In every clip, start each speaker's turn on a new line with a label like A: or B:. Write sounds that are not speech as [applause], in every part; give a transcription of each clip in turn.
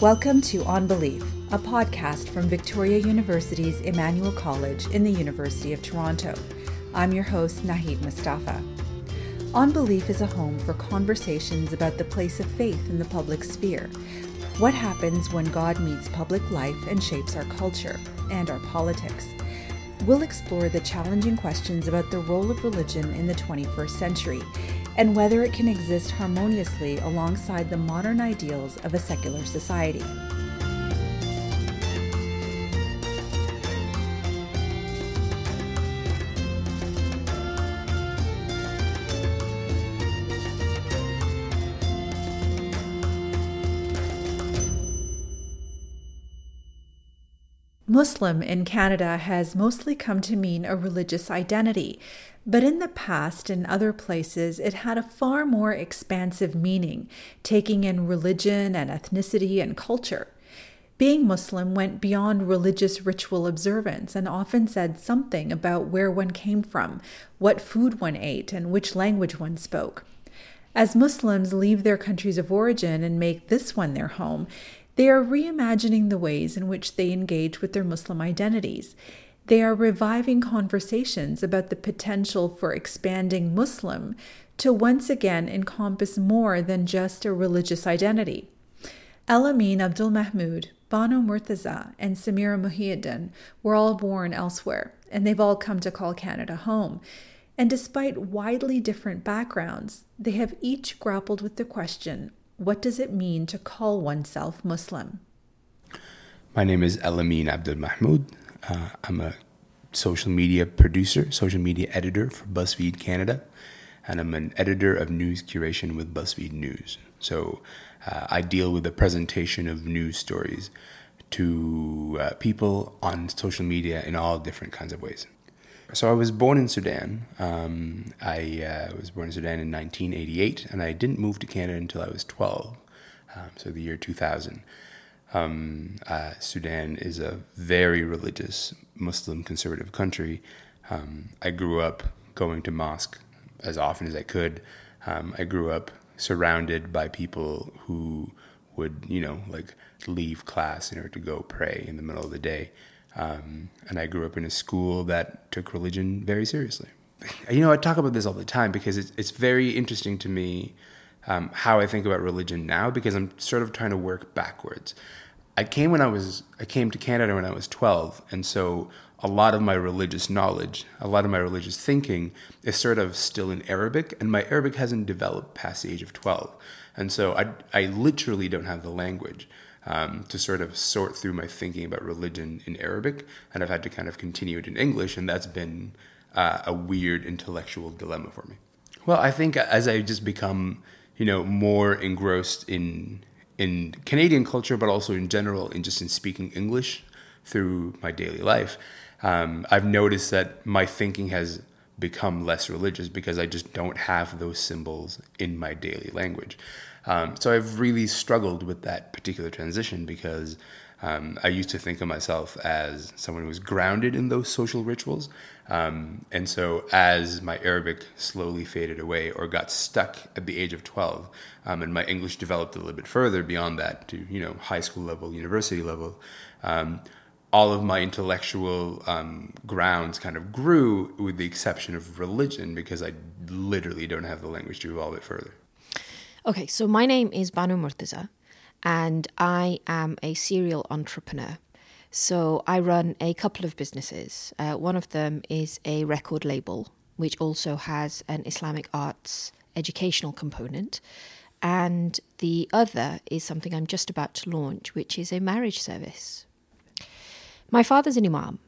A: Welcome to On Belief, a podcast from Victoria University's Emmanuel College in the University of Toronto. I'm your host, Nahid Mustafa. On Belief is a home for conversations about the place of faith in the public sphere. What happens when God meets public life and shapes our culture and our politics? We'll explore the challenging questions about the role of religion in the 21st century and whether it can exist harmoniously alongside the modern ideals of a secular society. Muslim in Canada has mostly come to mean a religious identity, but in the past, in other places, it had a far more expansive meaning, taking in religion and ethnicity and culture. Being Muslim went beyond religious ritual observance and often said something about where one came from, what food one ate, and which language one spoke. As Muslims leave their countries of origin and make this one their home, they are reimagining the ways in which they engage with their Muslim identities. They are reviving conversations about the potential for expanding Muslim to once again encompass more than just a religious identity. Elamin Abdelmahmoud, Bano Murtuja, and Samira Mohyeddin were all born elsewhere, and they've all come to call Canada home. And despite widely different backgrounds, they have each grappled with the question what does it mean to call oneself Muslim?
B: My name is Elamin Abdelmahmoud. Uh, I'm a social media producer, social media editor for BuzzFeed Canada, and I'm an editor of news curation with BuzzFeed News. So uh, I deal with the presentation of news stories to uh, people on social media in all different kinds of ways. So I was born in Sudan. Um, I uh, was born in Sudan in 1988, and I didn't move to Canada until I was 12, um, so the year 2000. Um, uh, Sudan is a very religious Muslim conservative country. Um, I grew up going to mosque as often as I could. Um, I grew up surrounded by people who would, you know, like leave class in order to go pray in the middle of the day. Um, and I grew up in a school that took religion very seriously. [laughs] You know, I talk about this all the time because it's, it's very interesting to me um, how I think about religion now because I'm sort of trying to work backwards. I came when I was I came to Canada when I was 12, and so a lot of my religious knowledge, a lot of my religious thinking is sort of still in Arabic, and my Arabic hasn't developed past the age of 12, and so I I literally don't have the language. Um, to sort of sort through my thinking about religion in Arabic, and I've had to kind of continue it in English, and that's been uh, a weird intellectual dilemma for me. Well, I think as I just become, you know, more engrossed in in Canadian culture, but also in general, in just in speaking English through my daily life, um, I've noticed that my thinking has become less religious because I just don't have those symbols in my daily language. Um, so I've really struggled with that particular transition because um, I used to think of myself as someone who was grounded in those social rituals. Um, and so, as my Arabic slowly faded away or got stuck at the age of 12, um, and my English developed a little bit further beyond that to you know high school level, university level, um, all of my intellectual um, grounds kind of grew, with the exception of religion, because I literally don't have the language to evolve it further.
C: Okay, so my name is Bano Murtuja and I am a serial entrepreneur. So I run a couple of businesses. Uh, one of them is a record label, which also has an Islamic arts educational component. And the other is something I'm just about to launch, which is a marriage service. My father's an imam.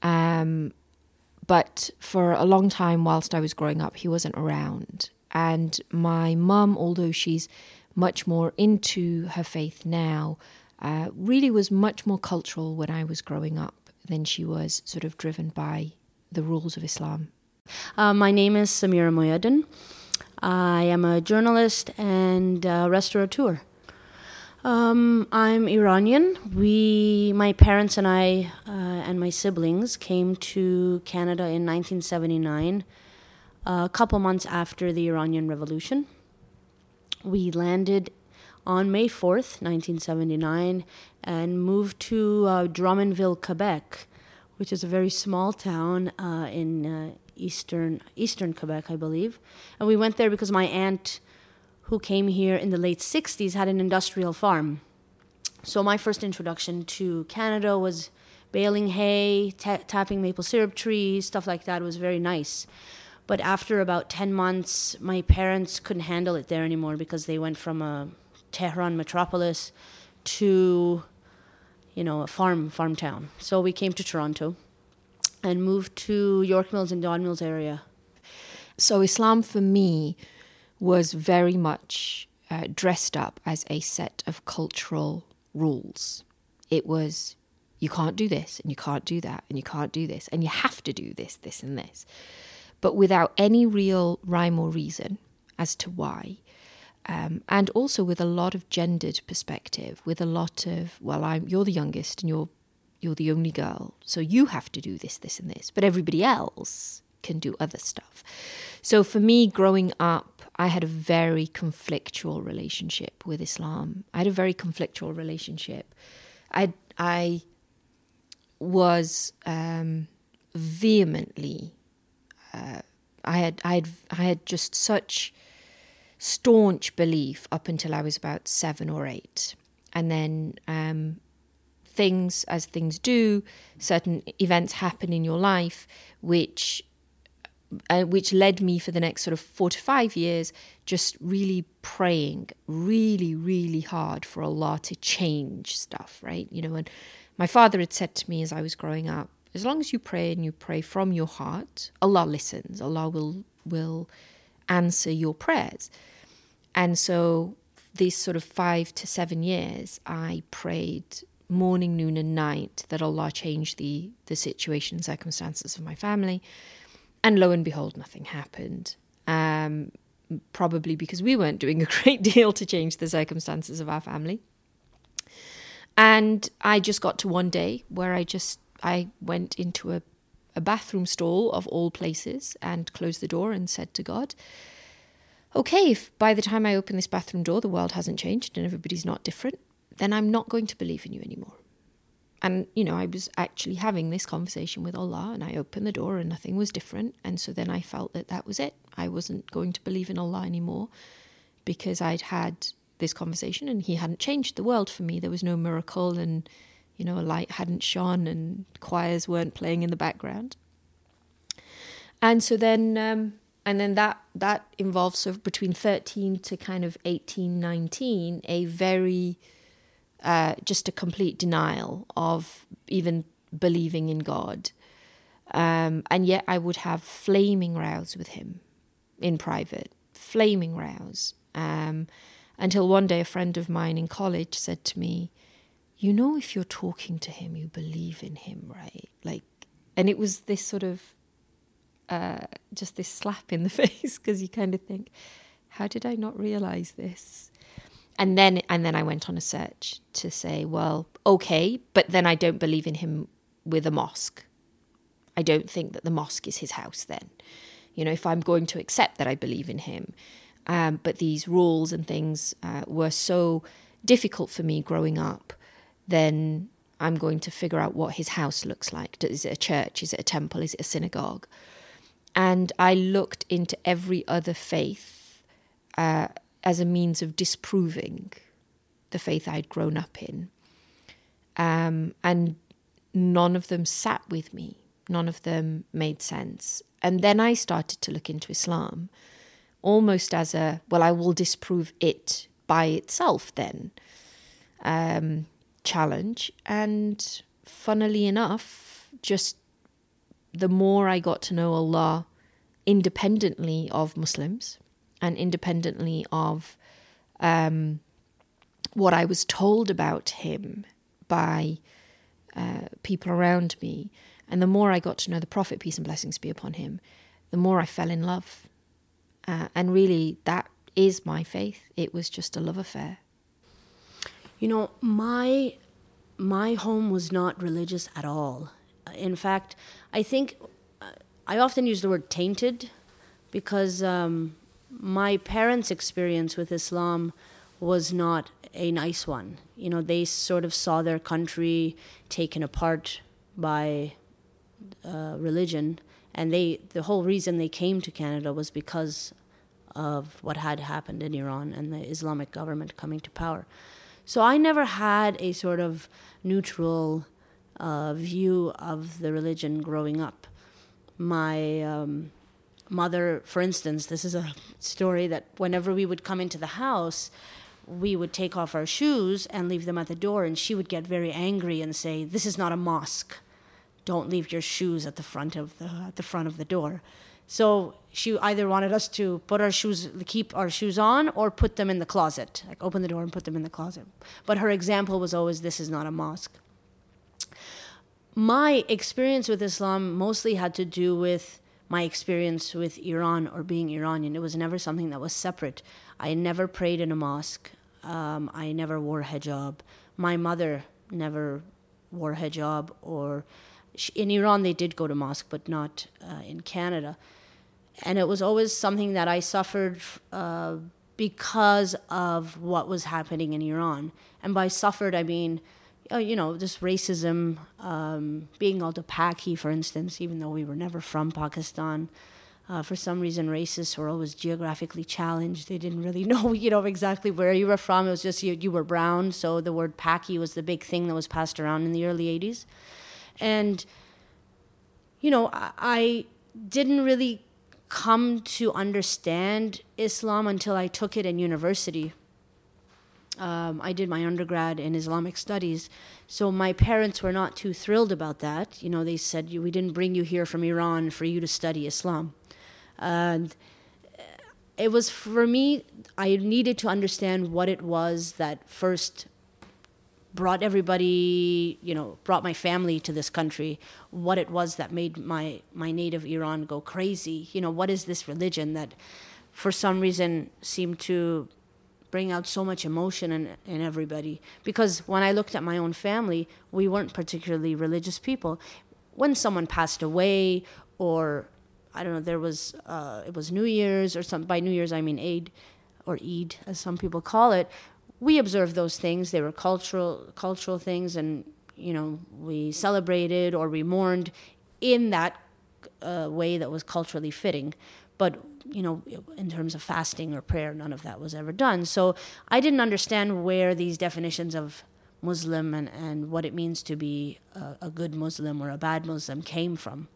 C: Um, but for a long time, whilst I was growing up, he wasn't around. And my mum, although she's much more into her faith now, uh, really was much more cultural when I was growing up than she was sort of driven by the rules of Islam.
D: Uh, my name is Samira Mohyeddin. I am a journalist and restaurateur. Um, I'm Iranian. We, my parents and I, uh, and my siblings came to Canada in 1979 a couple months after the Iranian Revolution. We landed on May 4th, 1979, and moved to uh, Drummondville, Quebec, which is a very small town uh, in uh, eastern eastern Quebec, I believe. And we went there because my aunt, who came here in the late 60s, had an industrial farm. So my first introduction to Canada was baling hay, ta- tapping maple syrup trees, stuff like that. It was very nice. But after about 10 months, my parents couldn't handle it there anymore because they went from a Tehran metropolis to, you know, a farm farm town. So we came to Toronto and moved to York Mills and Don Mills area.
C: So Islam for me was very much uh, dressed up as a set of cultural rules. It was you can't do this and you can't do that and you can't do this and you have to do this, this and this but without any real rhyme or reason as to why. Um, and also with a lot of gendered perspective, with a lot of well, I'm you're the youngest and you're you're the only girl, so you have to do this, this, and this, but everybody else can do other stuff. So for me, growing up, I had a very conflictual relationship with Islam. I had a very conflictual relationship. I I was um, vehemently uh, I had I had I had just such staunch belief up until I was about seven or eight, and then um, things as things do, certain events happen in your life which. Uh, which led me for the next sort of four to five years just really praying really really hard for Allah to change stuff right you know and my father had said to me as I was growing up as long as you pray and you pray from your heart, Allah listens. Allah will will answer your prayers. And so these sort of five to seven years, I prayed morning, noon, and night that Allah change the the situation, circumstances of my family. And lo and behold, nothing happened. Um, probably because we weren't doing [laughs] a great deal to change the circumstances of our family. And I just got to one day where I just I went into a, a bathroom stall of all places and closed the door and said to God, okay, if by the time I open this bathroom door the world hasn't changed and everybody's not different, then I'm not going to believe in you anymore. And, you know, I was actually having this conversation with Allah and I opened the door and nothing was different. And so then I felt that that was it. I wasn't going to believe in Allah anymore because I'd had this conversation and He hadn't changed the world for me. There was no miracle and you know, a light hadn't shone and choirs weren't playing in the background. And so then, um, and then that that involves sort of between 13 to kind of 18, 19, a very, uh, just a complete denial of even believing in God. Um, and yet I would have flaming rows with him in private, flaming rows. Um, until one day a friend of mine in college said to me, you know if you're talking to him you believe in him right? Like and it was this sort of uh, just this slap in the [laughs] face because you kind of think how did i not realize this? And then and then i went on a search to say well okay but then i don't believe in him with a mosque. I don't think that the mosque is his house then. You know if i'm going to accept that i believe in him. Um, but these rules and things uh, were so difficult for me growing up then I'm going to figure out what his house looks like. Is it a church? Is it a temple? Is it a synagogue? And I looked into every other faith uh, as a means of disproving the faith I'd grown up in. Um, and none of them sat with me, none of them made sense. And then I started to look into Islam almost as a, well, I will disprove it by itself then. Um, challenge. And funnily enough, just the more I got to know Allah independently of Muslims and independently of um, what I was told about him by uh, people around me, and the more I got to know the Prophet, peace and blessings be upon him, the more I fell in love. Uh, and really, that is my faith. It was just a love affair.
D: You know, my my home was not religious at all. In fact, I think uh, I often use the word tainted because um, my parents' experience with Islam was not a nice one. You know, they sort of saw their country taken apart by uh, religion, and they the whole reason they came to Canada was because of what had happened in Iran and the Islamic government coming to power. So I never had a sort of neutral uh, view of the religion growing up. My um, mother, for instance, this is a story that whenever we would come into the house, we would take off our shoes and leave them at the door, and she would get very angry and say, "This is not a mosque. Don't leave your shoes at the front of the at the front of the door." So she either wanted us to put our shoes, keep our shoes on, or put them in the closet, like open the door and put them in the closet. But her example was always, "This is not a mosque." My experience with Islam mostly had to do with my experience with Iran or being Iranian. It was never something that was separate. I never prayed in a mosque. Um, I never wore hijab. My mother never wore hijab. Or she, in Iran, they did go to mosque, but not uh, in Canada. And it was always something that I suffered uh, because of what was happening in Iran. And by suffered, I mean uh, you know, just racism, um, being called a Paki, for instance, even though we were never from Pakistan. Uh, for some reason, racists were always geographically challenged. They didn't really [laughs] know, you know, exactly where you were from. It was just you, you were brown. So the word Paki was the big thing that was passed around in the early 80s. And, you know, I, I didn't really come to understand Islam until I took it in university um, I did my undergrad in Islamic studies, so my parents were not too thrilled about that. You know, they said we didn't bring you here from Iran for you to study Islam, and it was for me. I needed to understand what it was that first brought everybody, you know, brought my family to this country. What it was that made my my native Iran go crazy. You know, what is this religion that, for some reason, seemed to bring out so much emotion in, in everybody. Because when I looked at my own family, we weren't particularly religious people. When someone passed away, or I don't know, there was uh, it was New Year's or some by New Year's I mean Eid or Eid as some people call it. We observed those things. They were cultural cultural things, and you know we celebrated or we mourned in that uh, way that was culturally fitting. But you know, in terms of fasting or prayer, none of that was ever done. So I didn't understand where these definitions of Muslim and, and what it means to be a, a good Muslim or a bad Muslim came from.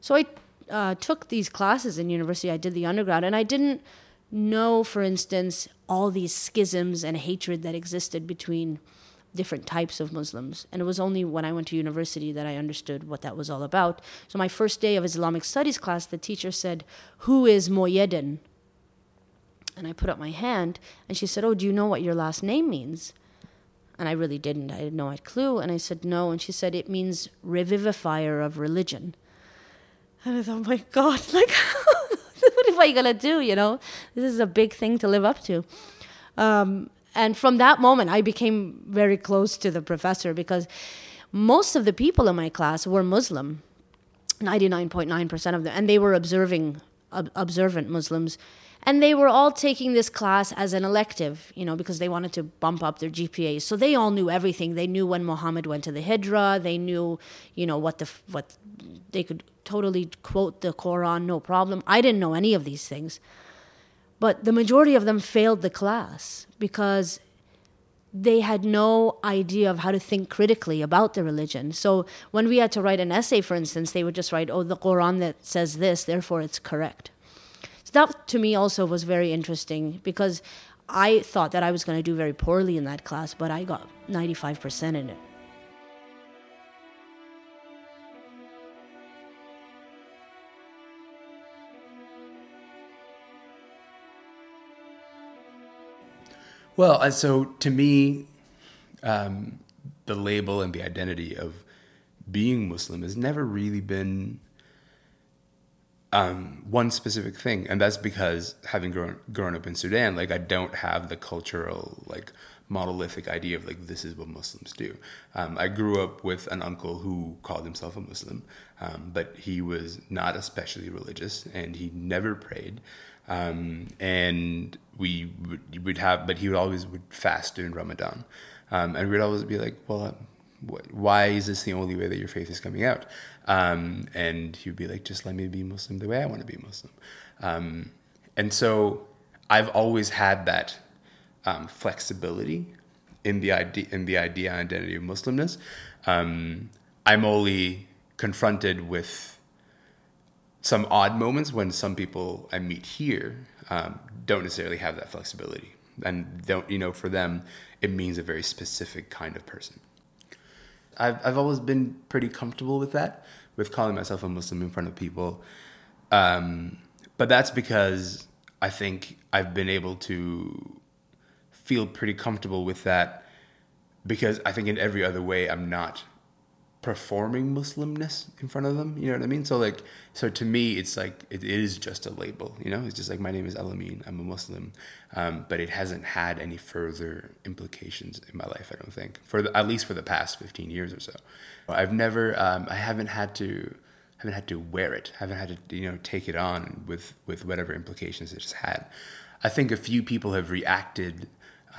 D: So I uh, took these classes in university. I did the undergrad, and I didn't know, for instance, all these schisms and hatred that existed between different types of Muslims. And it was only when I went to university that I understood what that was all about. So, my first day of Islamic studies class, the teacher said, Who is Mohyeddin? And I put up my hand, and she said, Oh, do you know what your last name means? And I really didn't. I had no clue. And I said, No. And she said, It means revivifier of religion. And I thought, oh my God, [laughs] like, what am I to do? You know, this is a big thing to live up to. Um, and from that moment, I became very close to the professor because most of the people in my class were Muslim, 99.9% of them, and they were observing, ob- observant Muslims. And they were all taking this class as an elective, you know, because they wanted to bump up their GPAs. So they all knew everything. They knew when Muhammad went to the Hijra. They knew, you know, what the what they could totally quote the Quran, no problem. I didn't know any of these things. But the majority of them failed the class because they had no idea of how to think critically about the religion. So when we had to write an essay, for instance, they would just write, oh, the Quran that says this, therefore it's correct. That to me also was very interesting because I thought that I was going to do very poorly in that class, but I got 95% in it.
B: Well, so to me, um, the label and the identity of being Muslim has never really been um, one specific thing, and that's because having grown grown up in Sudan, like I don't have the cultural like monolithic idea of like this is what Muslims do. Um, I grew up with an uncle who called himself a Muslim, um, but he was not especially religious, and he never prayed. um, and we would, would have, but he would always would fast during Ramadan, um, and we'd always be like, well, why is this the only way that your faith is coming out? Um, and he would be like, just let me be Muslim the way I want to be Muslim. Um, and so I've always had that um, flexibility in the idea in the idea identity of Muslimness. Um, I'm only confronted with some odd moments when some people I meet here um, don't necessarily have that flexibility, and don't you know for them it means a very specific kind of person. I've I've always been pretty comfortable with that, with calling myself a Muslim in front of people, um, but that's because I think I've been able to feel pretty comfortable with that because I think in every other way I'm not performing Muslimness in front of them. You know what I mean? So like, so to me, it's like it is just a label. You know, it's just like my name is Elamin. I'm a Muslim, um, but it hasn't had any further implications in my life. I don't think for the, at least for the past 15 years or so. I've never, um, I haven't had to. Haven't had to wear it. Haven't had to, you know, take it on with with whatever implications it has had. I think a few people have reacted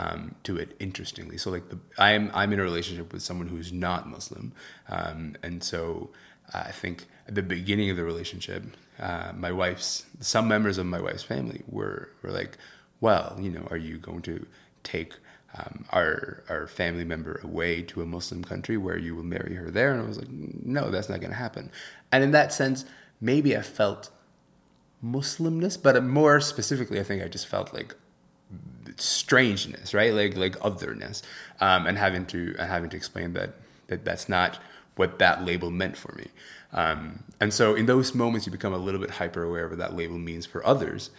B: um, to it interestingly. So like the, I'm I'm in a relationship with someone who's not Muslim, um, and so uh, I think at the beginning of the relationship, uh, my wife's some members of my wife's family were were like, well, you know, are you going to take um, our our family member away to a Muslim country where you will marry her there? And I was like, no, that's not going to happen. And in that sense, maybe I felt Muslimness, but more specifically, I think I just felt like strangeness, right? Like like otherness, um, and having to and having to explain that that that's not what that label meant for me. Um, and so in those moments, you become a little bit hyper aware of what that label means for others.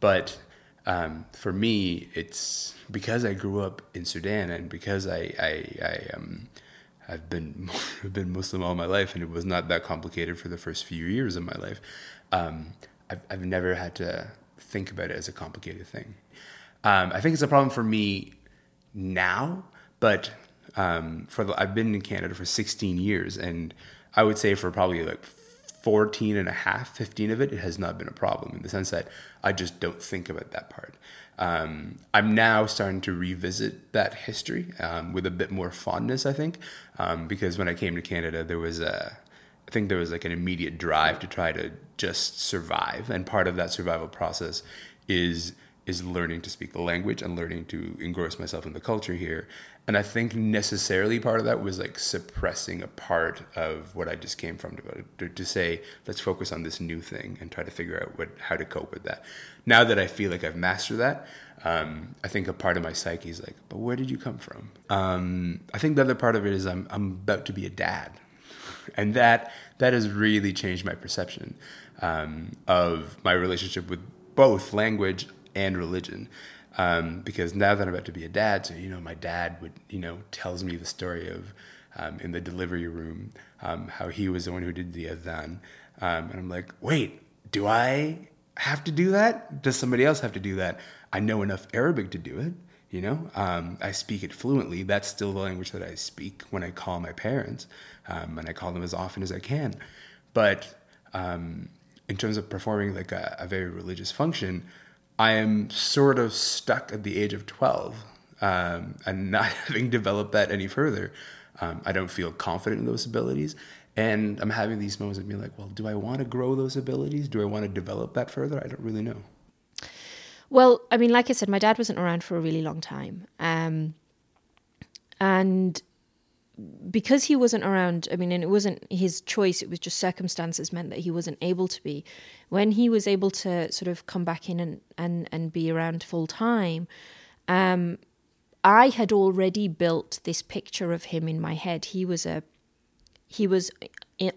B: But um, for me, it's because I grew up in Sudan and because I I, I um, I've been [laughs] I've been Muslim all my life, and it was not that complicated for the first few years of my life. Um, I've I've never had to think about it as a complicated thing. Um, I think it's a problem for me now, but um, for the, I've been in Canada for 16 years, and I would say for probably like 14 and a half, 15 of it, it has not been a problem in the sense that I just don't think about that part. Um, I'm now starting to revisit that history um, with a bit more fondness, I think, um, because when I came to Canada, there was a, I think there was like an immediate drive to try to just survive, and part of that survival process is is learning to speak the language and learning to engross myself in the culture here. And I think necessarily part of that was like suppressing a part of what I just came from to, to, say, let's focus on this new thing and try to figure out what how to cope with that. Now that I feel like I've mastered that, um, I think a part of my psyche is like, but where did you come from? Um, I think the other part of it is I'm I'm about to be a dad, [laughs] and that that has really changed my perception um, of my relationship with both language and religion. Um, because now that I'm about to be a dad, so you know, my dad would, you know, tells me the story of um, in the delivery room um, how he was the one who did the adhan, um, and I'm like, wait, do I have to do that? Does somebody else have to do that? I know enough Arabic to do it. You know, um, I speak it fluently. That's still the language that I speak when I call my parents, um, and I call them as often as I can. But in terms of performing like a, a very religious function, I am sort of stuck at the age of 12 um, and [laughs] not having developed that any further. Um, I don't feel confident in those abilities. And I'm having these moments of being like, well, do I want to grow those abilities? Do I want to develop that further? I don't really know.
C: Well, I mean, like I said, my dad wasn't around for a really long time. Um, and because he wasn't around, I mean, and it wasn't his choice, it was just circumstances meant that he wasn't able to be. When he was able to sort of come back in and, and, and be around full time, um, I had already built this picture of him in my head. He was a, he was,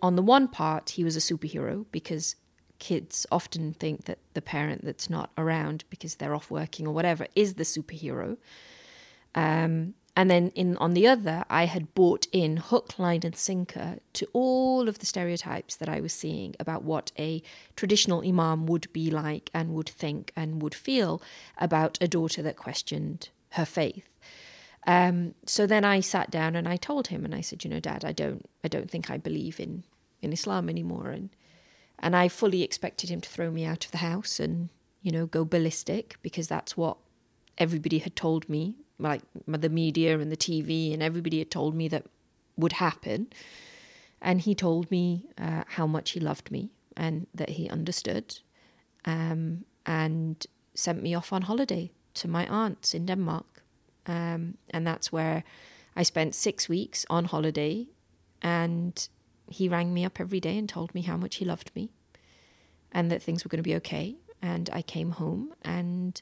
C: on the one part, he was a superhero because kids often think that the parent that's not around because they're off working or whatever is the superhero. Um, and then in on the other, I had bought in hook, line, and sinker to all of the stereotypes that I was seeing about what a traditional imam would be like and would think and would feel about a daughter that questioned her faith. Um, so then I sat down and I told him, and I said, you know, Dad, I don't, I don't think I believe in in Islam anymore, and and I fully expected him to throw me out of the house and you know, go ballistic because that's what everybody had told me, like the media and the TV, and everybody had told me that would happen. And he told me uh, how much he loved me and that he understood, um, and sent me off on holiday to my aunt's in Denmark. Um, and that's where I spent six weeks on holiday. And he rang me up every day and told me how much he loved me and that things were going to be okay. And I came home, and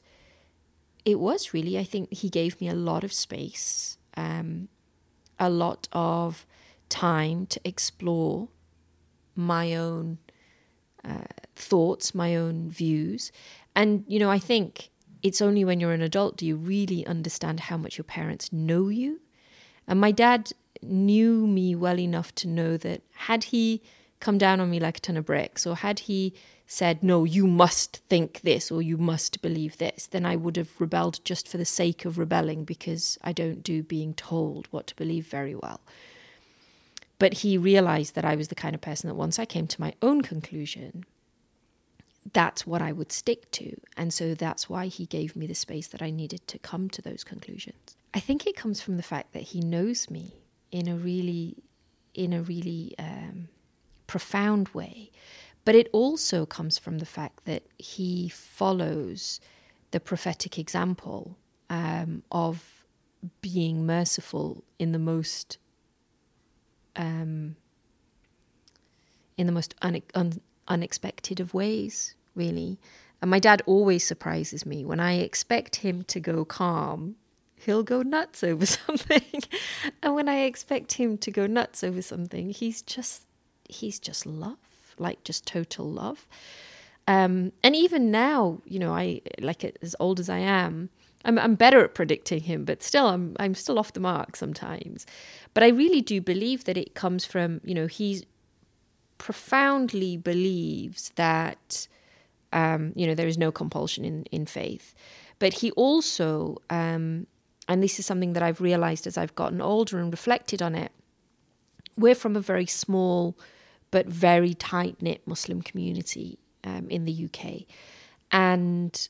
C: it was really, I think he gave me a lot of space, um, a lot of time to explore my own uh, thoughts, my own views. And, you know, I think it's only when you're an adult do you really understand how much your parents know you. And my dad knew me well enough to know that had he come down on me like a ton of bricks, or had he said, No, you must think this or you must believe this, then I would have rebelled just for the sake of rebelling because I don't do being told what to believe very well. But he realized that I was the kind of person that once I came to my own conclusion, that's what I would stick to. And so that's why he gave me the space that I needed to come to those conclusions. I think it comes from the fact that he knows me in a really, in a really um, profound way. But it also comes from the fact that he follows the prophetic example um, of being merciful in the most um, in the most un- un- unexpected of ways, really. And my dad always surprises me when I expect him to go calm. He'll go nuts over [laughs] something, and when I expect him to go nuts over something, he's just he's just love, like just total love. Um, and even now, you know, I like as old as I am, I'm I'm better at predicting him, but still, I'm I'm still off the mark sometimes. But I really do believe that it comes from you know he profoundly believes that um, you know there is no compulsion in in faith, but he also um, and this is something that I've realized as I've gotten older and reflected on it. We're from a very small but very tight knit Muslim community um, in the UK. And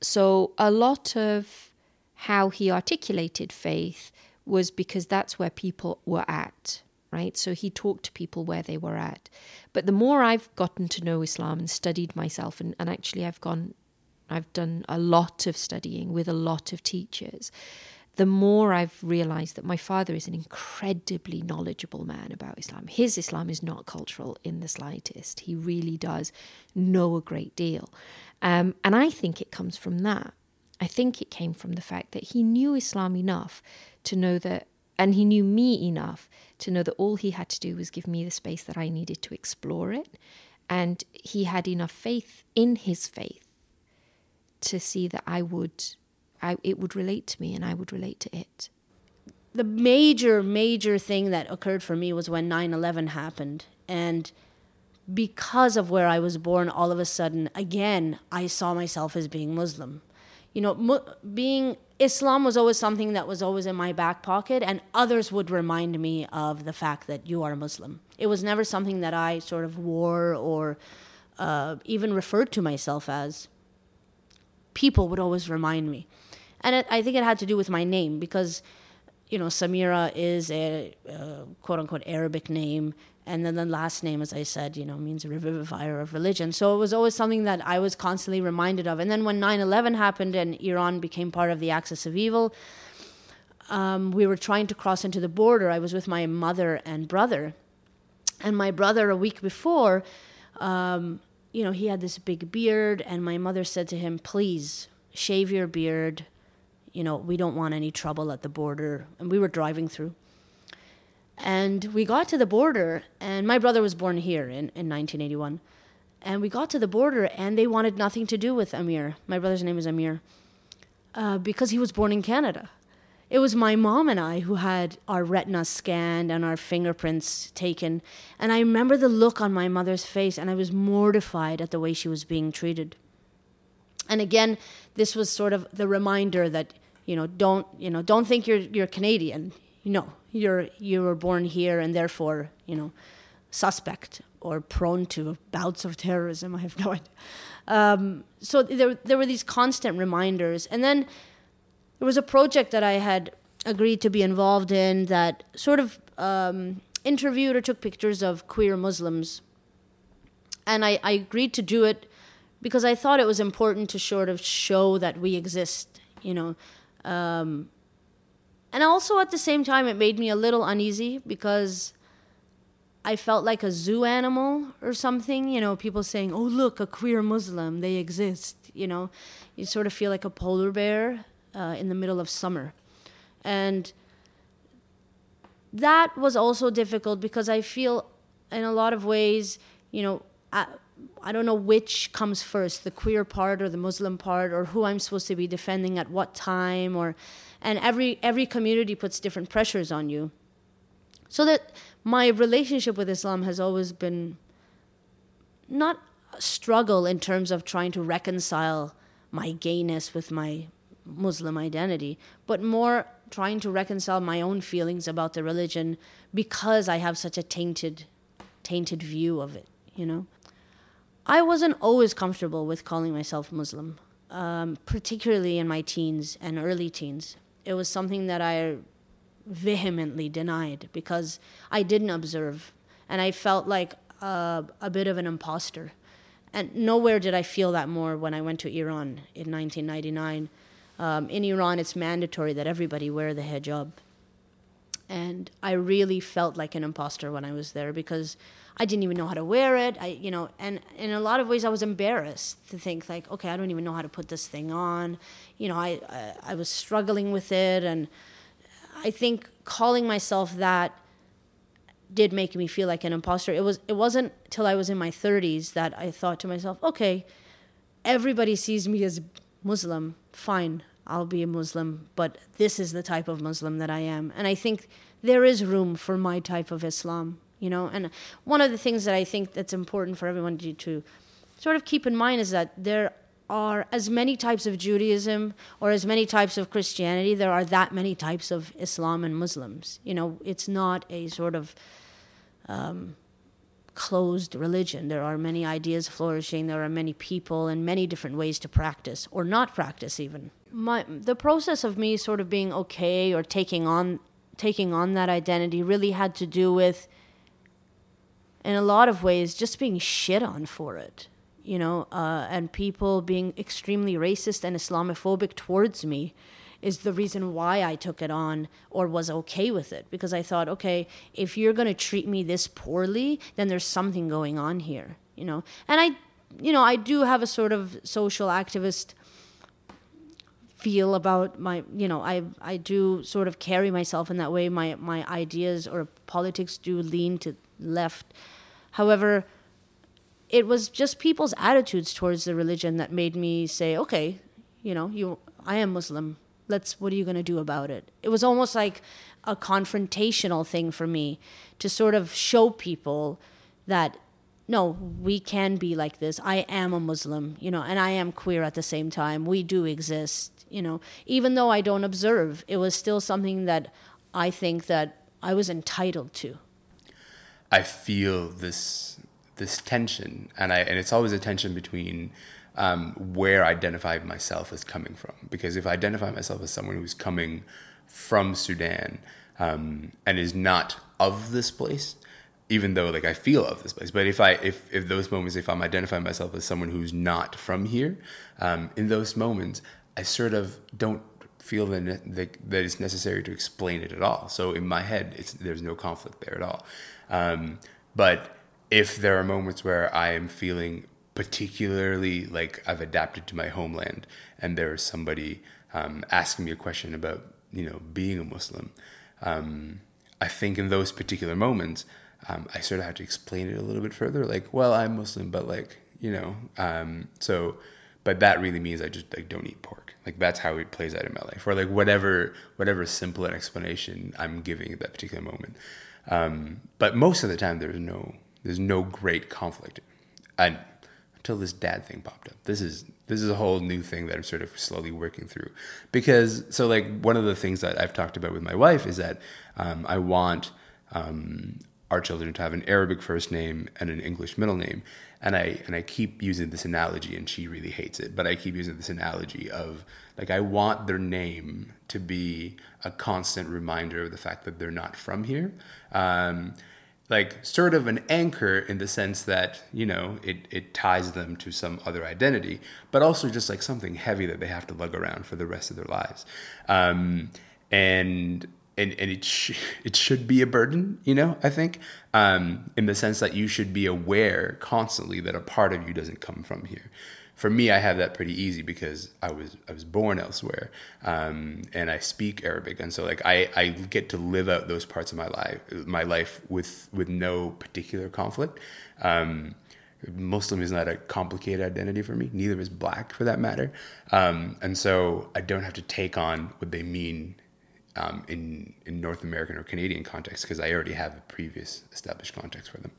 C: so a lot of how he articulated faith was because that's where people were at, right? So he talked to people where they were at. But the more I've gotten to know Islam and studied myself, and, and actually I've gone, I've done a lot of studying with a lot of teachers, the more I've realized that my father is an incredibly knowledgeable man about Islam. His Islam is not cultural in the slightest. He really does know a great deal. Um, and I think it comes from that. I think it came from the fact that he knew Islam enough to know that, and he knew me enough to know that all he had to do was give me the space that I needed to explore it. And he had enough faith in his faith to see that I would I, it would relate to me and I would relate to it.
D: The major, major thing that occurred for me was when 9 11 happened. And because of where I was born, all of a sudden, again, I saw myself as being Muslim. You know, mu- being Islam was always something that was always in my back pocket, and others would remind me of the fact that you are Muslim. It was never something that I sort of wore or uh, even referred to myself as. People would always remind me and it, I think it had to do with my name because you know Samira is a uh, quote unquote Arabic name, and then the last name, as I said, you know, means revivifier of religion. So it was always something that I was constantly reminded of. And then when 9/11 happened and Iran became part of the axis of evil. Um, we were trying to cross into the border. I was with my mother and brother, and my brother a week before, um, you know, he had this big beard, and my mother said to him, "Please shave your beard, you know, we don't want any trouble at the border. And we were driving through. And we got to the border, and my brother was born here in, in 1981. And we got to the border, and they wanted nothing to do with Amir. My brother's name is Amir, uh, because he was born in Canada. It was my mom and I who had our retina scanned and our fingerprints taken. And I remember the look on my mother's face, and I was mortified at the way she was being treated. And again, this was sort of the reminder that you know don't you know don't think you're you're Canadian. You know you're you were born here and therefore you know suspect or prone to bouts of terrorism. [laughs] I have no idea. Um, so there, there were these constant reminders. And then there was a project that I had agreed to be involved in that sort of um, interviewed or took pictures of queer Muslims. And I, I agreed to do it because I thought it was important to sort of show that we exist, you know. Um, and also at the same time, it made me a little uneasy because I felt like a zoo animal or something. You know, people saying, "Oh, look, a queer Muslim, they exist." You know, you sort of feel like a polar bear uh, in the middle of summer, and that was also difficult because I feel, in a lot of ways, you know, I, don't know which comes first, the queer part or the Muslim part, or who I'm supposed to be defending at what time, or, and every every community puts different pressures on you. So that my relationship with Islam has always been not a struggle in terms of trying to reconcile my gayness with my Muslim identity, but more trying to reconcile my own feelings about the religion because I have such a tainted tainted view of it, you know. I wasn't always comfortable with calling myself Muslim, um, particularly in my teens and early teens. It was something that I vehemently denied because I didn't observe and I felt like a, bit of an imposter. And nowhere did I feel that more when I went to Iran in 1999. Um, in Iran, it's mandatory that everybody wear the hijab. And I really felt like an imposter when I was there because I didn't even know how to wear it. I, you know, and in a lot of ways, I was embarrassed to think like, okay, I don't even know how to put this thing on. You know, I, I, I was struggling with it, and I think calling myself that did make me feel like an imposter. It was it wasn't till I was in my 30s that I thought to myself, okay, everybody sees me as Muslim. Fine, I'll be a Muslim, but this is the type of Muslim that I am. And I think there is room for my type of Islam, you know. And one of the things that I think that's important for everyone to, to sort of keep in mind is that there are as many types of Judaism or as many types of Christianity, there are that many types of Islam and Muslims. You know, it's not a sort of um, closed religion. There are many ideas flourishing, there are many people and many different ways to practice or not practice even. My, the process of me sort of being okay or taking on taking on that identity really had to do with in a lot of ways just being shit on for it you know, uh, and people being extremely racist and Islamophobic towards me is the reason why I took it on or was okay with it because I thought, okay, if you're going to treat me this poorly, then there's something going on here, you know. And I, you know, I do have a sort of social activist feel about my, you know, I I do sort of carry myself in that way. My my ideas or politics do lean to left. However, it was just people's attitudes towards the religion that made me say, okay, you know, you, I am Muslim. Let's, what are you going to do about it? It was almost like a confrontational thing for me to sort of show people that no, we can be like this. I am a Muslim, you know, and I am queer at the same time. We do exist, you know. Even though I don't observe, it was still something that I think that I was entitled to.
B: I feel this this tension, and I and it's always a tension between um, where I identify myself as coming from. Because if I identify myself as someone who's coming from Sudan um, and is not of this place, even though like I feel of this place, but if I if if those moments, if I'm identifying myself as someone who's not from here, um, in those moments, I sort of don't feel that, that it's necessary to explain it at all. So in my head, it's there's no conflict there at all. Um, but if there are moments where I am feeling particularly like I've adapted to my homeland and there's somebody um, asking me a question about, you know, being a Muslim, um, I think in those particular moments, um, I sort of have to explain it a little bit further. Like, well, I'm Muslim, but like, you know, um, so, but that really means I just like don't eat pork. Like that's how it plays out in my life, or like whatever whatever simple explanation I'm giving at that particular moment. Um, but most of the time, there's no there's no great conflict. And until this dad thing popped up. This is this is a whole new thing that I'm sort of slowly working through. Because so like one of the things that I've talked about with my wife is that um, I want um, our children to have an Arabic first name and an English middle name. And I and I keep using this analogy, and she really hates it. But I keep using this analogy of like I want their name to be a constant reminder of the fact that they're not from here. Um, like sort of an anchor in the sense that you know it, it ties them to some other identity but also just like something heavy that they have to lug around for the rest of their lives um, and and, and it, sh- it should be a burden, you know, I think, um, in the sense that you should be aware constantly that a part of you doesn't come from here. For me, I have that pretty easy because I was I was born elsewhere, um, and I speak Arabic, and so like I, I get to live out those parts of my life my life with with no particular conflict. Um, Muslim is not a complicated identity for me. Neither is black, for that matter. Um, and so I don't have to take on what they mean um, in in North American or Canadian context because I already have a previous established context for them.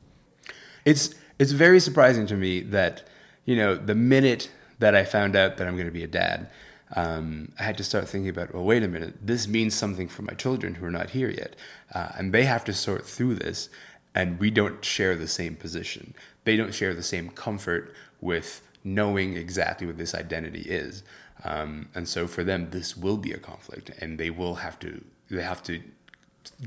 B: It's it's very surprising to me that you know the minute that I found out that I'm going to be a dad, um, I had to start thinking about well, wait a minute, this means something for my children who are not here yet, uh, and they have to sort through this, and we don't share the same position. They don't share the same comfort with knowing exactly what this identity is. Um, and so for them, this will be a conflict, and they will have to they have to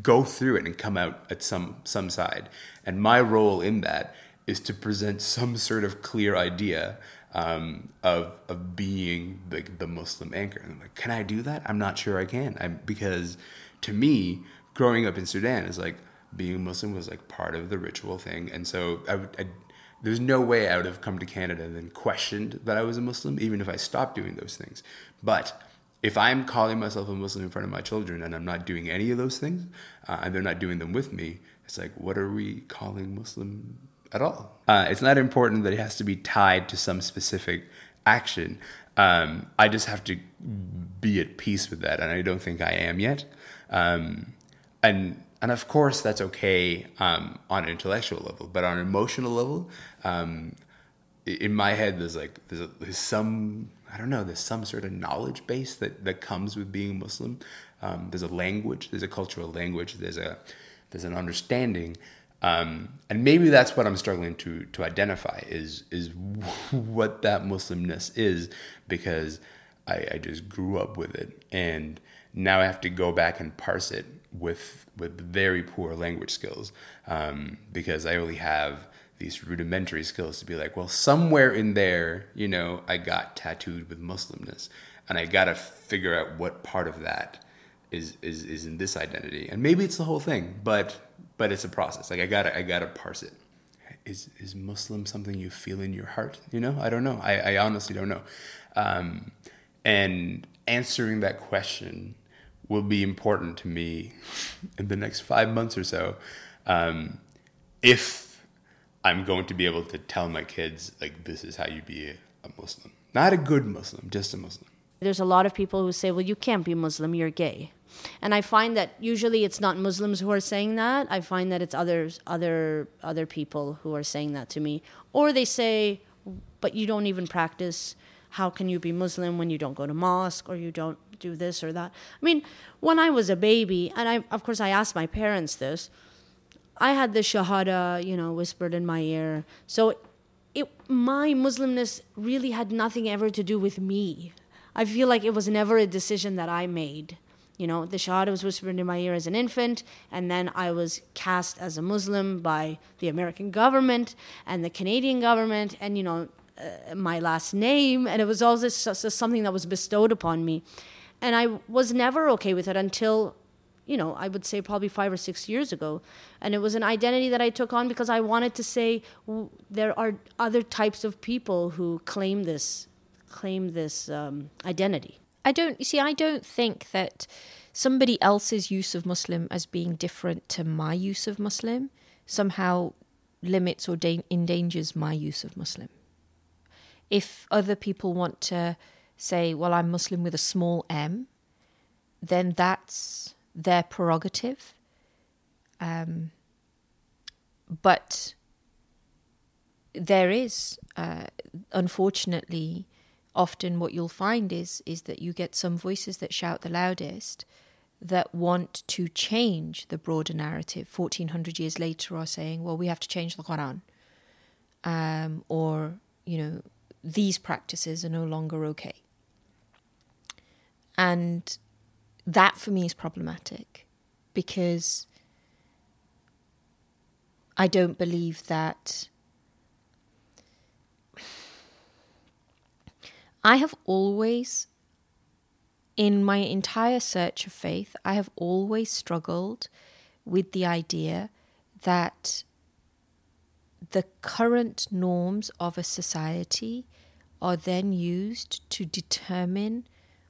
B: go through it and come out at some some side. And my role in that is to present some sort of clear idea um, of of being the the Muslim anchor. And I'm like, can I do that? I'm not sure I can. I'm, because to me, growing up in Sudan is like being Muslim was like part of the ritual thing, and so I, I there's no way I would have come to Canada and then questioned that I was a Muslim, even if I stopped doing those things. But if I'm calling myself a Muslim in front of my children and I'm not doing any of those things, uh, and they're not doing them with me, it's like, what are we calling Muslim at all? Uh, it's not important that it has to be tied to some specific action. Um, I just have to be at peace with that, and I don't think I am yet. Um, and and of course that's okay um, on an intellectual level, but on an emotional level, um, in my head there's like there's, there's, some I don't know there's some sort of knowledge base that that comes with being Muslim. Um, there's a language, there's a cultural language, there's a there's an understanding, um, and maybe that's what I'm struggling to to identify is is [laughs] what that Muslimness is because I, I just grew up with it and now I have to go back and parse it with with very poor language skills um, because I only have these rudimentary skills to be like, well, somewhere in there, you know, I got tattooed with Muslimness, and I got to figure out what part of that is is is in this identity, and maybe it's the whole thing, but but it's a process. Like I gotta I gotta parse it. Is is Muslim something you feel in your heart? You know, I don't know. I, I honestly don't know. Um, and answering that question will be important to me in the next five months or so. Um, if I'm going to be able to tell my kids, like, this is how you be a Muslim. Not a good Muslim, just a Muslim.
D: There's a lot of people who say, well, you can't be Muslim, you're gay. And I find that usually it's not Muslims who are saying that. I find that it's others, other, other people who are saying that to me. Or they say, but you don't even practice. How can you be Muslim when you don't go to mosque or you don't do this or that. I mean, when I was a baby, and I, of course, I asked my parents this, I had the Shahada, you know, whispered in my ear. So it, my Muslimness really had nothing ever to do with me. I feel like it was never a decision that I made. You know, the Shahada was whispered in my ear as an infant, and then I was cast as a Muslim by the American government and the Canadian government, and, you know, uh, my last name, and it was all this, something that was bestowed upon me. And I was never okay with it until, you know, I would say probably five or six years ago. And it was an identity that I took on because I wanted to say there are other types of people who claim this, claim this um, identity.
C: I don't, you see, I don't think that somebody else's use of Muslim as being different to my use of Muslim somehow limits or da- endangers my use of Muslim. If other people want to say, well, I'm Muslim with a small m, then that's their prerogative. Um, but there is, uh, unfortunately, often what you'll find is is that you get some voices that shout the loudest that want to change the broader narrative 1400 years later are saying, well, we have to change the Quran. Um, or, you know, these practices are no longer okay. And that for me is problematic because I don't believe that. I have always in my entire search of faith, I have always struggled with the idea that the current norms of a society are then used to determine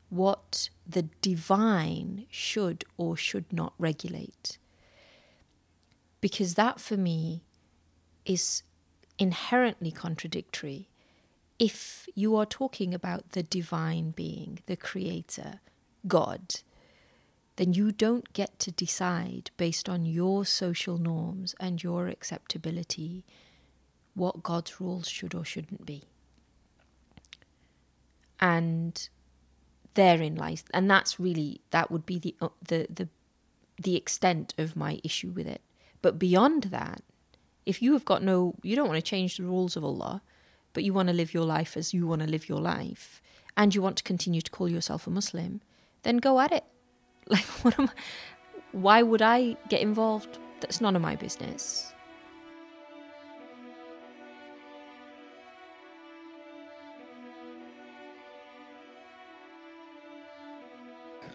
C: what the divine should or should not regulate. Because that for me is inherently contradictory if you are talking about the divine being, the creator, God, then you don't get to decide based on your social norms and your acceptability what God's rules should or shouldn't be. And therein lies, and that's really that would be the uh, the the the extent of my issue with it. But beyond that, if you have got no, you don't want to change the rules of Allah, but you want to live your life as you want to live your life, and you want to continue to call yourself a Muslim, then go at it. [laughs] Like, what am I, why would I get involved? That's none of my business.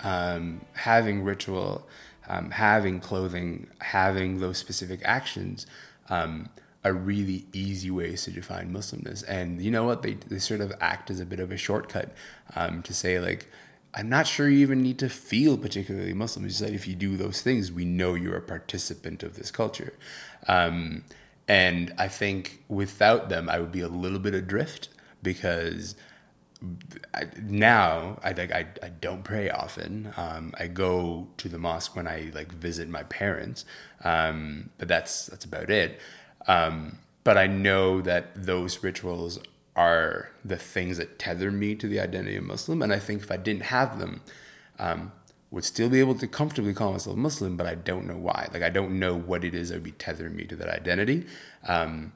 B: Um, having ritual, um, having clothing, having those specific actions um, are really easy ways to define Muslimness. And you know what? They, they sort of act as a bit of a shortcut um, to say, like, I'm not sure you even need to feel particularly Muslim. It's like if you do those things, we know you're a participant of this culture. Um, and I think without them, I would be a little bit adrift because I, now I like I, I don't pray often. Um, I go to the mosque when I like visit my parents, um, but that's that's about it. Um, but I know that those rituals are the things that tether me to the identity of Muslim, and I think if I didn't have them, um, would still be able to comfortably call myself Muslim, but I don't know why. Like I don't know what it is that would be tethering me to that identity, um,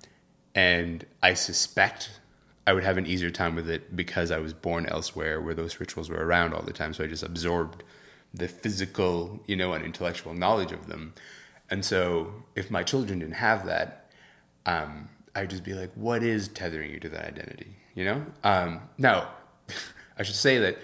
B: and I suspect I would have an easier time with it because I was born elsewhere where those rituals were around all the time. So I just absorbed the physical, you know, and intellectual knowledge of them. And so if my children didn't have that, um, I'd just be like, what is tethering you to that identity? You know? Um, now, [laughs] I should say that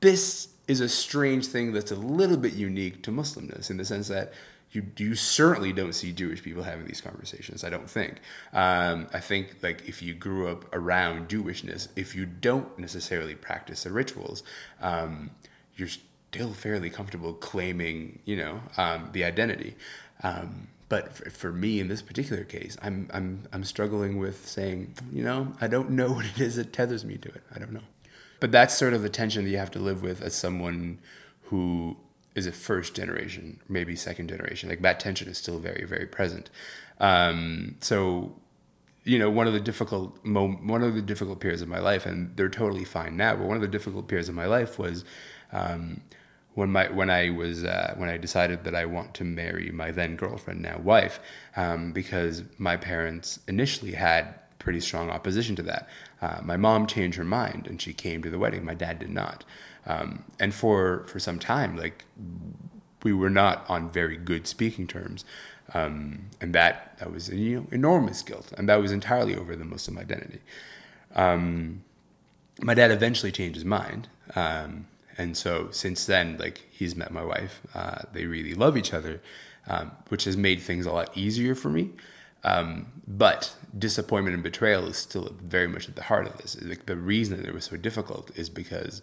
B: this is a strange thing that's a little bit unique to Muslimness in the sense that you you certainly don't see Jewish people having these conversations. I don't think. Um, I think like if you grew up around Jewishness, if you don't necessarily practice the rituals, um, you're still fairly comfortable claiming, you know, um, the identity. Um, but for, for, me in this particular case, I'm I'm I'm struggling with saying, you know, I don't know [laughs] what it is that tethers me to it. I don't know. But that's sort of the tension that you have to live with as someone who is a first generation, maybe second generation. Like that tension is still very, very present. Um, so, you know, one of the difficult mo- one of the difficult periods of my life, and they're totally fine now. But one of the difficult periods of my life was um, when my when I was uh, when I decided that I want to marry my then girlfriend, now wife, um, because my parents initially had pretty strong opposition to that. Uh, my mom changed her mind and she came to the wedding. My dad did not. Um, and for for some time, like we were not on very good speaking terms, um, and that that was you know enormous guilt, and that was entirely over the Muslim identity. Um, my dad eventually changed his mind, um, and so since then, like he's met my wife, uh, they really love each other, um, which has made things a lot easier for me. Um, but disappointment and betrayal is still very much at the heart of this. Like the reason that it was so difficult is because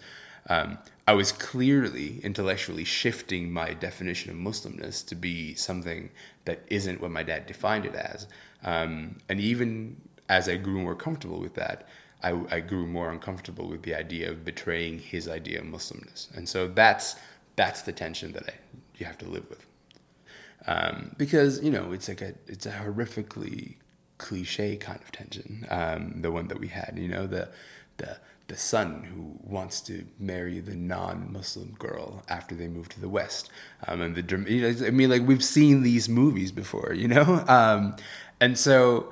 B: um, I was clearly intellectually shifting my definition of Muslimness to be something that isn't what my dad defined it as. Um, and even as I grew more comfortable with that, I, I, grew more uncomfortable with the idea of betraying his idea of Muslimness. And so that's that's the tension that I, you have to live with. Um, because you know it's like a it's a horrifically cliche kind of tension, um, the one that we had. You know the the the son who wants to marry the non-Muslim girl after they move to the West. Um, and the I mean, like we've seen these movies before, you know. [laughs] Um, and so,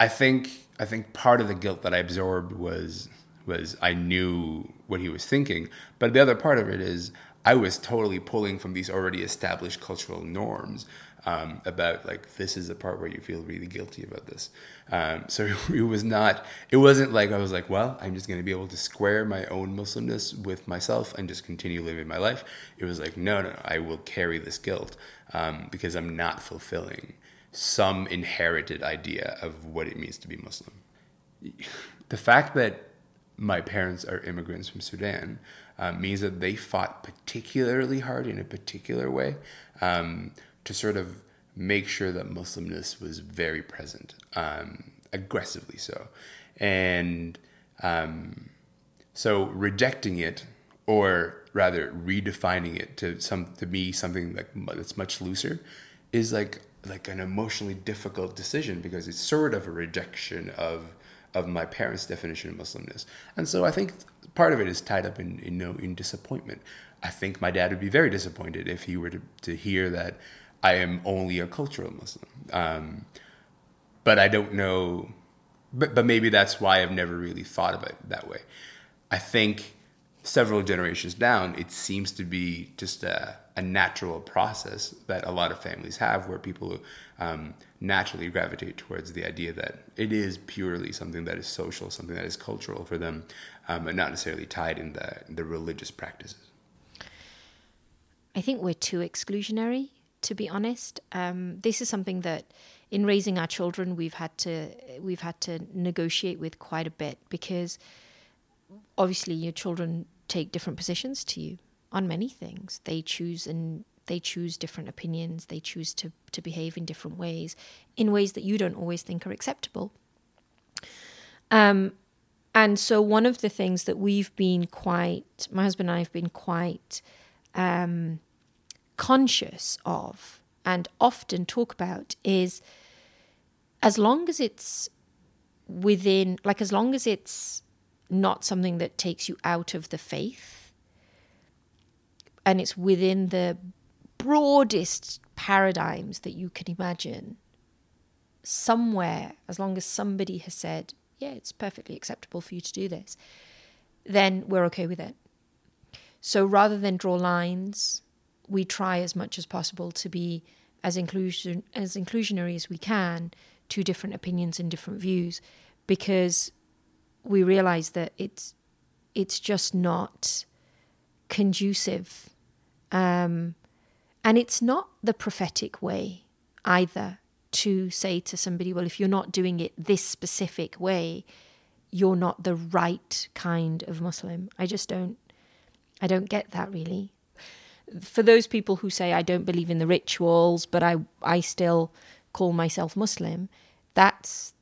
B: I think I think part of the guilt that I absorbed was was I knew what he was thinking, but the other part of it is I was totally pulling from these already established cultural norms um, about like this is the part where you feel really guilty about this. Um, so [laughs] it was not. It wasn't like I was like, well, I'm just going to be able to square my own Muslimness with myself and just continue living my life. It was like, no, no, I will carry this guilt um, because I'm not fulfilling some inherited idea of what it means to be Muslim. The fact that my parents are immigrants from Sudan uh, means that they fought particularly hard in a particular way. Um, to sort of make sure that Muslimness was very present, um, aggressively so. And um, so rejecting it, or rather redefining it to some to be something like that's much looser, is like like an emotionally difficult decision because it's sort of a rejection of of my parents' definition of Muslimness. And so I think part of it is tied up in in, in disappointment. I think my dad would be very disappointed if he were to, to hear that I am only a cultural Muslim. Um, but I don't know, but, but maybe that's why I've never really thought about it that way. I think several generations down, it seems to be just a, a natural process that a lot of families have where people um, naturally gravitate towards the idea that it is purely something that is social, something that is cultural for them, um, and not necessarily tied in the, the religious practices.
C: I think we're too exclusionary to be honest. Um, this is something that in raising our children we've had to we've had to negotiate with quite a bit because obviously your children take different positions to you on many things. They choose and they choose different opinions, they choose to, to behave in different ways, in ways that you don't always think are acceptable. Um, and so one of the things that we've been quite my husband and I have been quite um, conscious of and often talk about is as long as it's within, like, as long as it's not something that takes you out of the faith and it's within the broadest paradigms that you can imagine, somewhere, as long as somebody has said, yeah, it's perfectly acceptable for you to do this, then we're okay with it. So rather than draw lines we try as much as possible to be as inclusion as inclusionary as we can to different opinions and different views because we realize that it's it's just not conducive um, and it's not the prophetic way either to say to somebody well if you're not doing it this specific way you're not the right kind of muslim. I just don't i don't get that really for those people who say I don't believe in the rituals, but I I still call myself Muslim, that's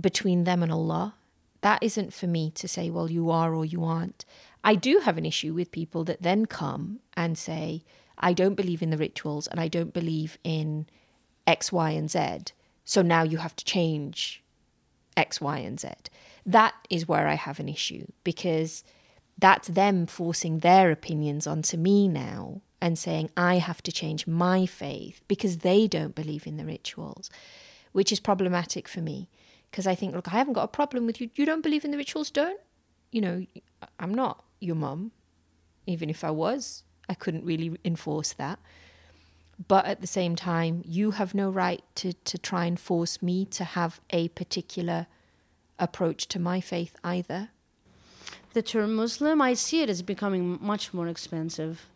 C: between them and Allah. That isn't for me to say, well, you are or you aren't. I do have an issue with people that then come and say, I don't believe in the rituals and I don't believe in X, Y, and Z. So now you have to change X, Y, and Z. That is where I have an issue because that's them forcing their opinions onto me now and saying I have to change my faith because they don't believe in the rituals, which is problematic for me. Because I think, look, I haven't got a problem with you. You don't believe in the rituals, don't? You know, I'm not your mum. Even if I was, I couldn't really enforce that. But at the same time, you have no right to, to try and force me to have a particular approach to my faith either
D: the term Muslim, I see it as becoming much more expensive.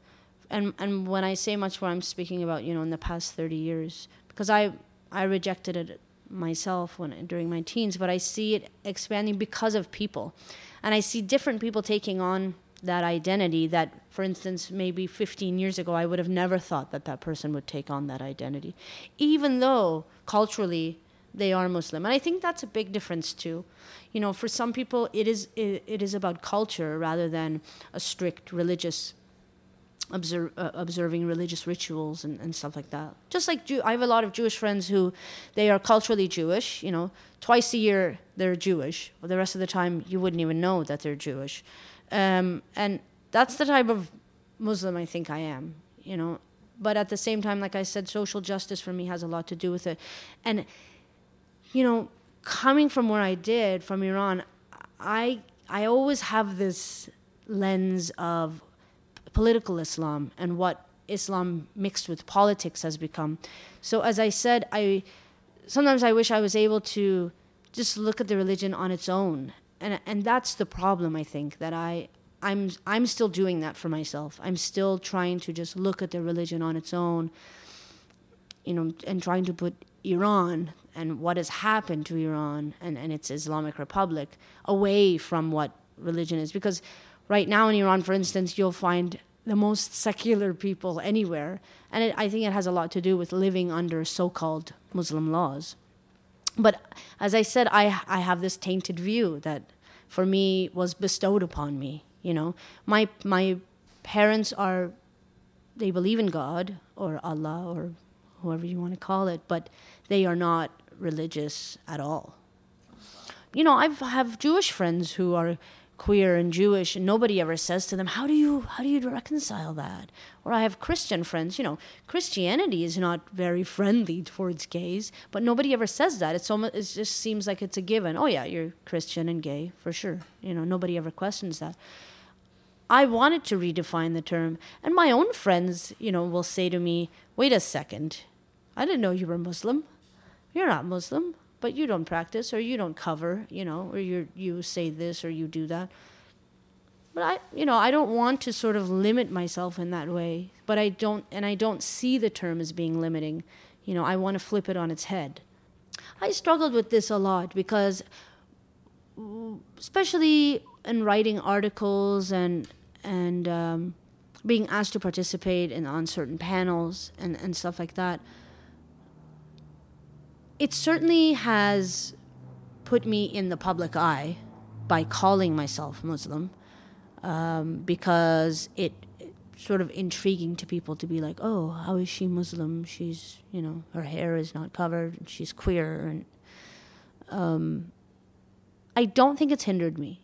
D: And and when I say much more, I'm speaking about you know in the past 30 years. Because I I rejected it myself when during my teens, but I see it expanding because of people, and I see different people taking on that identity that for instance maybe 15 years ago I would have never thought that that person would take on that identity. Even though culturally they are Muslim. And I think that's a big difference too. You know, for some people, it is it, it is about culture rather than a strict religious uh, observing religious rituals and, and stuff like that. Just like Jew, I have a lot of Jewish friends who they are culturally Jewish. You know, twice a year they're Jewish, but the rest of the time you wouldn't even know that they're Jewish. Um, and that's the type of Muslim I think I am. You know, but at the same time, like I said, social justice for me has a lot to do with it, and you know, coming from where I did from Iran, I I always have this lens of political Islam and what Islam mixed with politics has become. So as I said, I sometimes I wish I was able to just look at the religion on its own. And and that's the problem I think that I I'm I'm still doing that for myself. I'm still trying to just look at the religion on its own. You know, and trying to put Iran and what has happened to Iran and, and its Islamic Republic away from what religion is. Because right now in Iran, for instance, you'll find the most secular people anywhere. And it, I think it has a lot to do with living under so called Muslim laws. But as I said, I, I have this tainted view that for me was bestowed upon me. You know, my, my parents are, they believe in God or Allah or whoever you want to call it, but they are not religious at all. You know, I have Jewish friends who are queer and Jewish, and nobody ever says to them, "How do you how do you reconcile that?" Or I have Christian friends. You know, Christianity is not very friendly towards gays, but nobody ever says that. It's almost it just seems like it's a given. Oh yeah, you're Christian and gay for sure. You know, nobody ever questions that. I wanted to redefine the term, and my own friends, you know, will say to me, "Wait a second, I didn't know you were Muslim. You're not Muslim." but you don't practice or you don't cover, you know, or you you say this or you do that. But I, you know, I don't want to sort of limit myself in that way. But I don't, and I don't see the term as being limiting. You know, I want to flip it on its head. I struggled with this a lot because, especially in writing articles and and um, being asked to participate in on certain panels and, and stuff like that it certainly has put me in the public eye by calling myself Muslim um, because it, it's sort of intriguing to people to be like, oh, how is she Muslim? She's, you know, her hair is not covered, and she's queer. And um, I don't think it's hindered me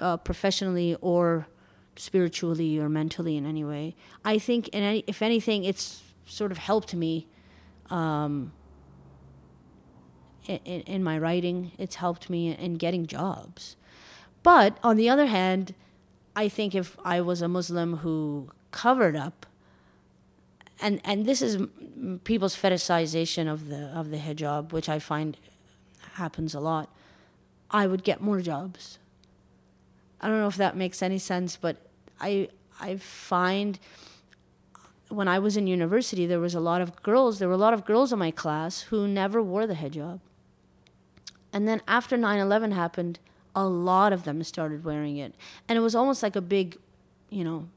D: uh, professionally or spiritually or mentally in any way. I think, if anything, it's sort of helped me. Um, in, in my writing. It's helped me in getting jobs. But on the other hand, I think if I was a Muslim who covered up, and and this is people's fetishization of the of the hijab, which I find happens a lot. I would get more jobs. I don't know if that makes any sense, but I I find when I was in university, there was a lot of girls. There were a lot of girls in my class who never wore the hijab. And then after 9 11 happened, a lot of them started wearing it. And it was almost like a big, you know,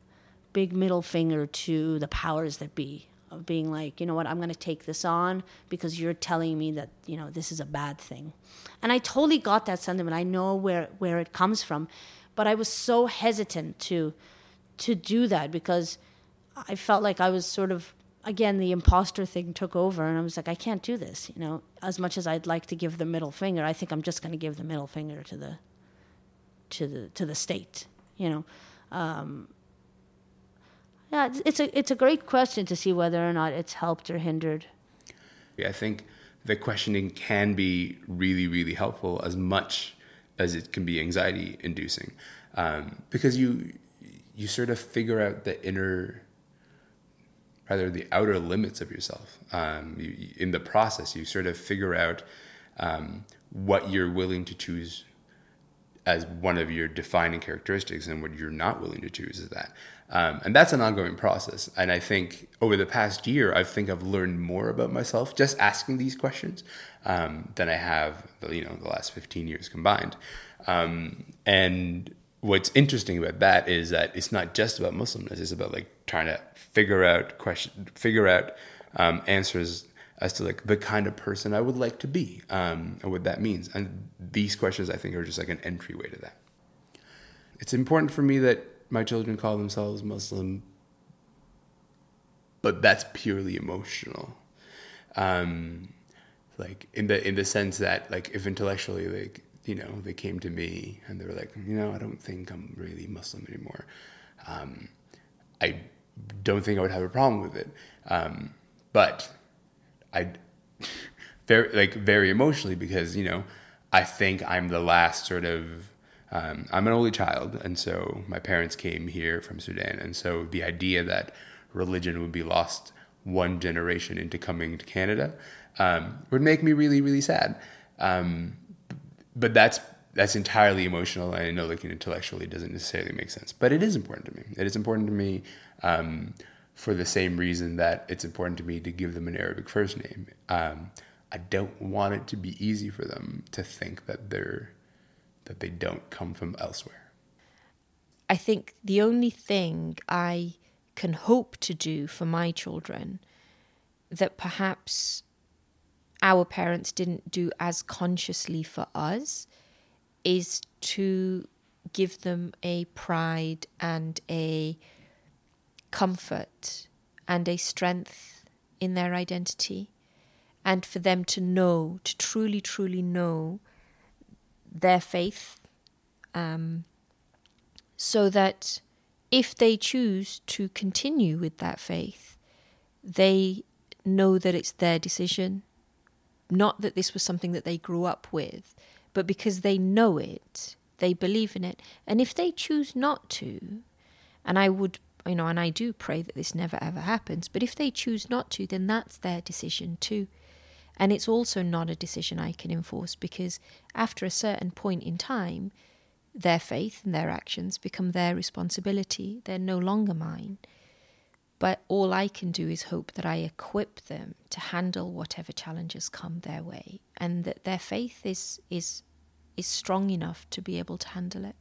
D: big middle finger to the powers that be of being like, you know what, I'm going to take this on because you're telling me that, you know, this is a bad thing. And I totally got that sentiment. I know where, where it comes from. But I was so hesitant to to do that because I felt like I was sort of again the imposter thing took over and i was like i can't do this you know? As much as i'd like to give the middle finger i think i'm just going to give the middle finger to the to the to the state you know? Um, yeah it's, a it's a great question to see whether or not it's helped or hindered.
B: Yeah i think the questioning can be really really helpful as much as it can be anxiety inducing um, because you you sort of figure out the inner rather the outer limits of yourself. Um, you, in the process, you sort of figure out um, what you're willing to choose as one of your defining characteristics and what you're not willing to choose is that. Um, and that's an ongoing process. And I think over the past year, I think I've learned more about myself just asking these questions um, than I have, you know, the last 15 years combined. Um, and what's interesting about that is that it's not just about Muslimness; it's about like trying to figure out question, figure out um, answers as to like the kind of person I would like to be um, and what that means. And these questions, I think, are just like an entryway to that. It's important for me that my children call themselves Muslim but that's purely emotional. Um, like in the in the sense that like if intellectually like you know they came to me and they were like you know I don't think I'm really Muslim anymore. Um, I don't think I would have a problem with it. Um, but I very like very emotionally because you know I think I'm the last sort of um, I'm an only child, and so my parents came here from Sudan, and so the idea that religion would be lost one generation into coming to Canada um, would make me really really sad. Um, but that's that's entirely emotional, and I know like intellectually it doesn't necessarily make sense, but it is important to me. It is important to me um, for the same reason that it's important to me to give them an Arabic first name. Um, I don't want it to be easy for them to think that they're that they don't come from elsewhere.
C: I think the only thing I can hope to do for my children that perhaps our parents didn't do as consciously for us is to give them a pride and a comfort and a strength in their identity and for them to know, to truly, truly know their faith, um, so that if they choose to continue with that faith, they know that it's their decision. Not that this was something that they grew up with, but because they know it, they believe in it. And if they choose not to, and I would, you know, and I do pray that this never ever happens, but if they choose not to, then that's their decision too. And it's also not a decision I can enforce because after a certain point in time, their faith and their actions become their responsibility. They're no longer mine. But all I can do is hope that I equip them to handle whatever challenges come their way and that their faith is, is, is strong enough to be able to handle it.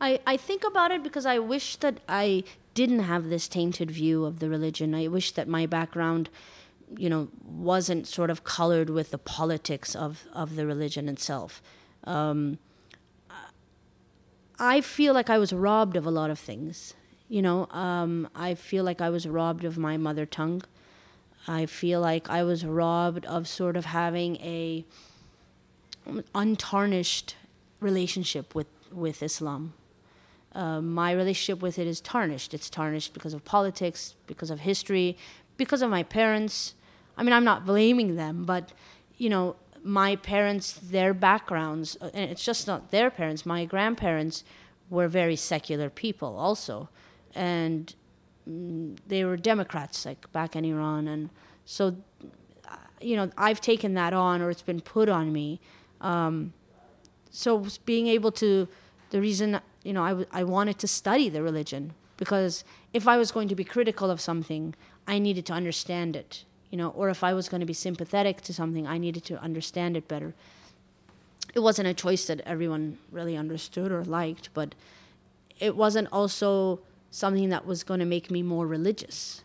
D: I, I think about it because I wish that I didn't have this tainted view of the religion. I wish that my background you know, wasn't sort of colored with the politics of, of the religion itself. Um, I feel like I was robbed of a lot of things. You know, um, I feel like I was robbed of my mother tongue. I feel like I was robbed of sort of having a untarnished relationship with, with Islam. Uh, my relationship with it is tarnished. It's tarnished because of politics, because of history, because of my parents. I mean, I'm not blaming them, but you know, my parents, their backgrounds, uh, and it's just not their parents. My grandparents were very secular people, also, and mm, they were Democrats, like back in Iran, and so, you know, I've taken that on, or it's been put on me. Um, so being able to, the reason you know, I, w- I wanted to study the religion because if I was going to be critical of something, I needed to understand it, you know, or if I was going to be sympathetic to something, I needed to understand it better. It wasn't a choice that everyone really understood or liked, but it wasn't also something that was going to make me more religious.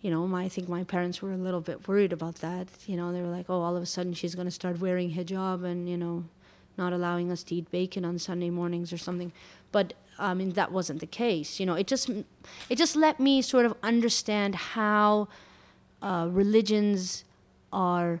D: You know, my, I think my parents were a little bit worried about that. You know, they were like, oh, all of a sudden she's going to start wearing hijab and, you know, not allowing us to eat bacon on Sunday mornings or something. But I mean, that wasn't the case. You know, it just it just let me sort of understand how uh, religions are,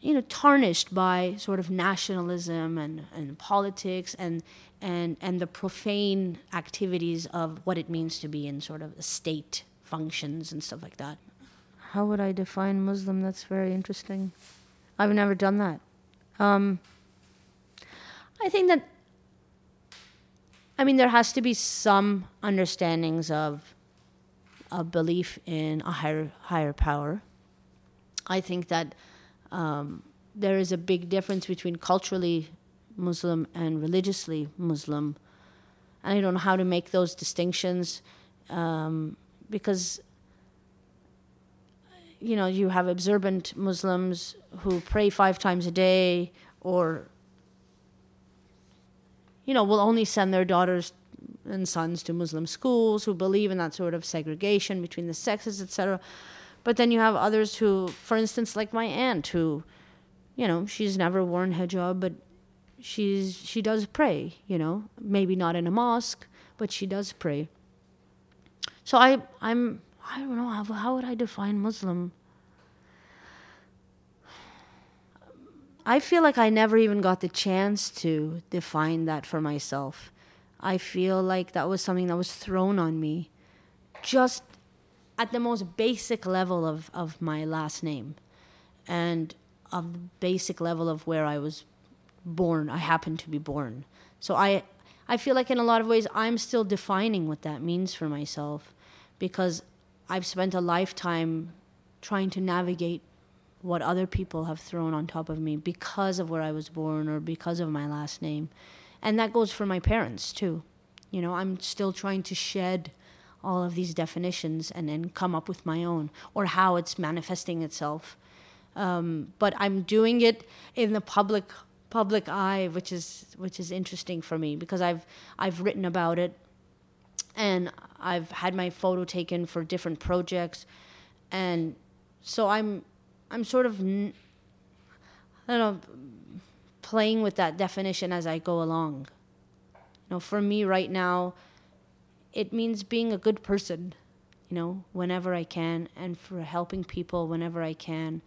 D: you know, tarnished by sort of nationalism and, and politics and and and the profane activities of what it means to be in sort of state functions and stuff like that. How would I define Muslim? That's very interesting. I've never done that. Um, I think that I mean, there has to be some understandings of a belief in a higher higher power. I think that um, there is a big difference between culturally Muslim and religiously Muslim, and I don't know how to make those distinctions um, because you know you have observant Muslims who pray five times a day or you know, will only send their daughters and sons to Muslim schools who believe in that sort of segregation between the sexes, etc. But then you have others who, for instance, like my aunt, who, you know, she's never worn hijab, but she's she does pray. You know, maybe not in a mosque, but she does pray. So I I'm I don't know, how, how would I define Muslim? I feel like I never even got the chance to define that for myself. I feel like that was something that was thrown on me just at the most basic level of, of my last name and of the basic level of where I was born. I happened to be born. So I I feel like in a lot of ways I'm still defining what that means for myself because I've spent a lifetime trying to navigate what other people have thrown on top of me because of where I was born or because of my last name. And that goes for my parents too. You know, I'm still trying to shed all of these definitions and then come up with my own or how it's manifesting itself. Um, but I'm doing it in the public public eye, which is which is interesting for me because I've I've written about it and I've had my photo taken for different projects, and so I'm I'm sort of I don't know playing with that definition as I go along. You know, for me right now, it means being a good person. You know, whenever I can, and for helping people whenever I can,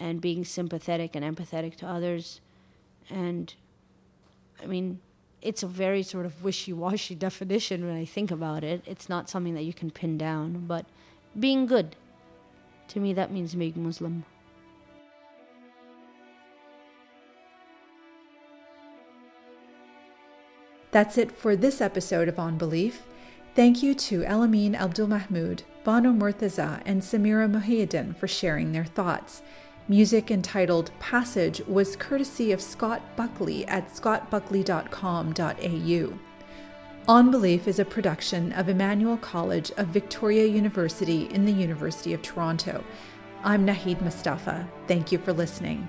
D: and being sympathetic and empathetic to others, and I mean it's a very sort of wishy-washy [laughs] definition when I think about it. It's not something that you can pin down, but being good. To me, that means being Muslim.
A: That's it for this episode of On Belief. Thank you to Elamin Abdul Mahmoud, Bano Murtuja, and Samira Mohyeddin for sharing their thoughts. Music entitled Passage was courtesy of Scott Buckley at scottbuckley.com.au. On Belief is a production of Emmanuel College of Victoria University in the University of Toronto. I'm Nahid Mustafa. Thank you for listening.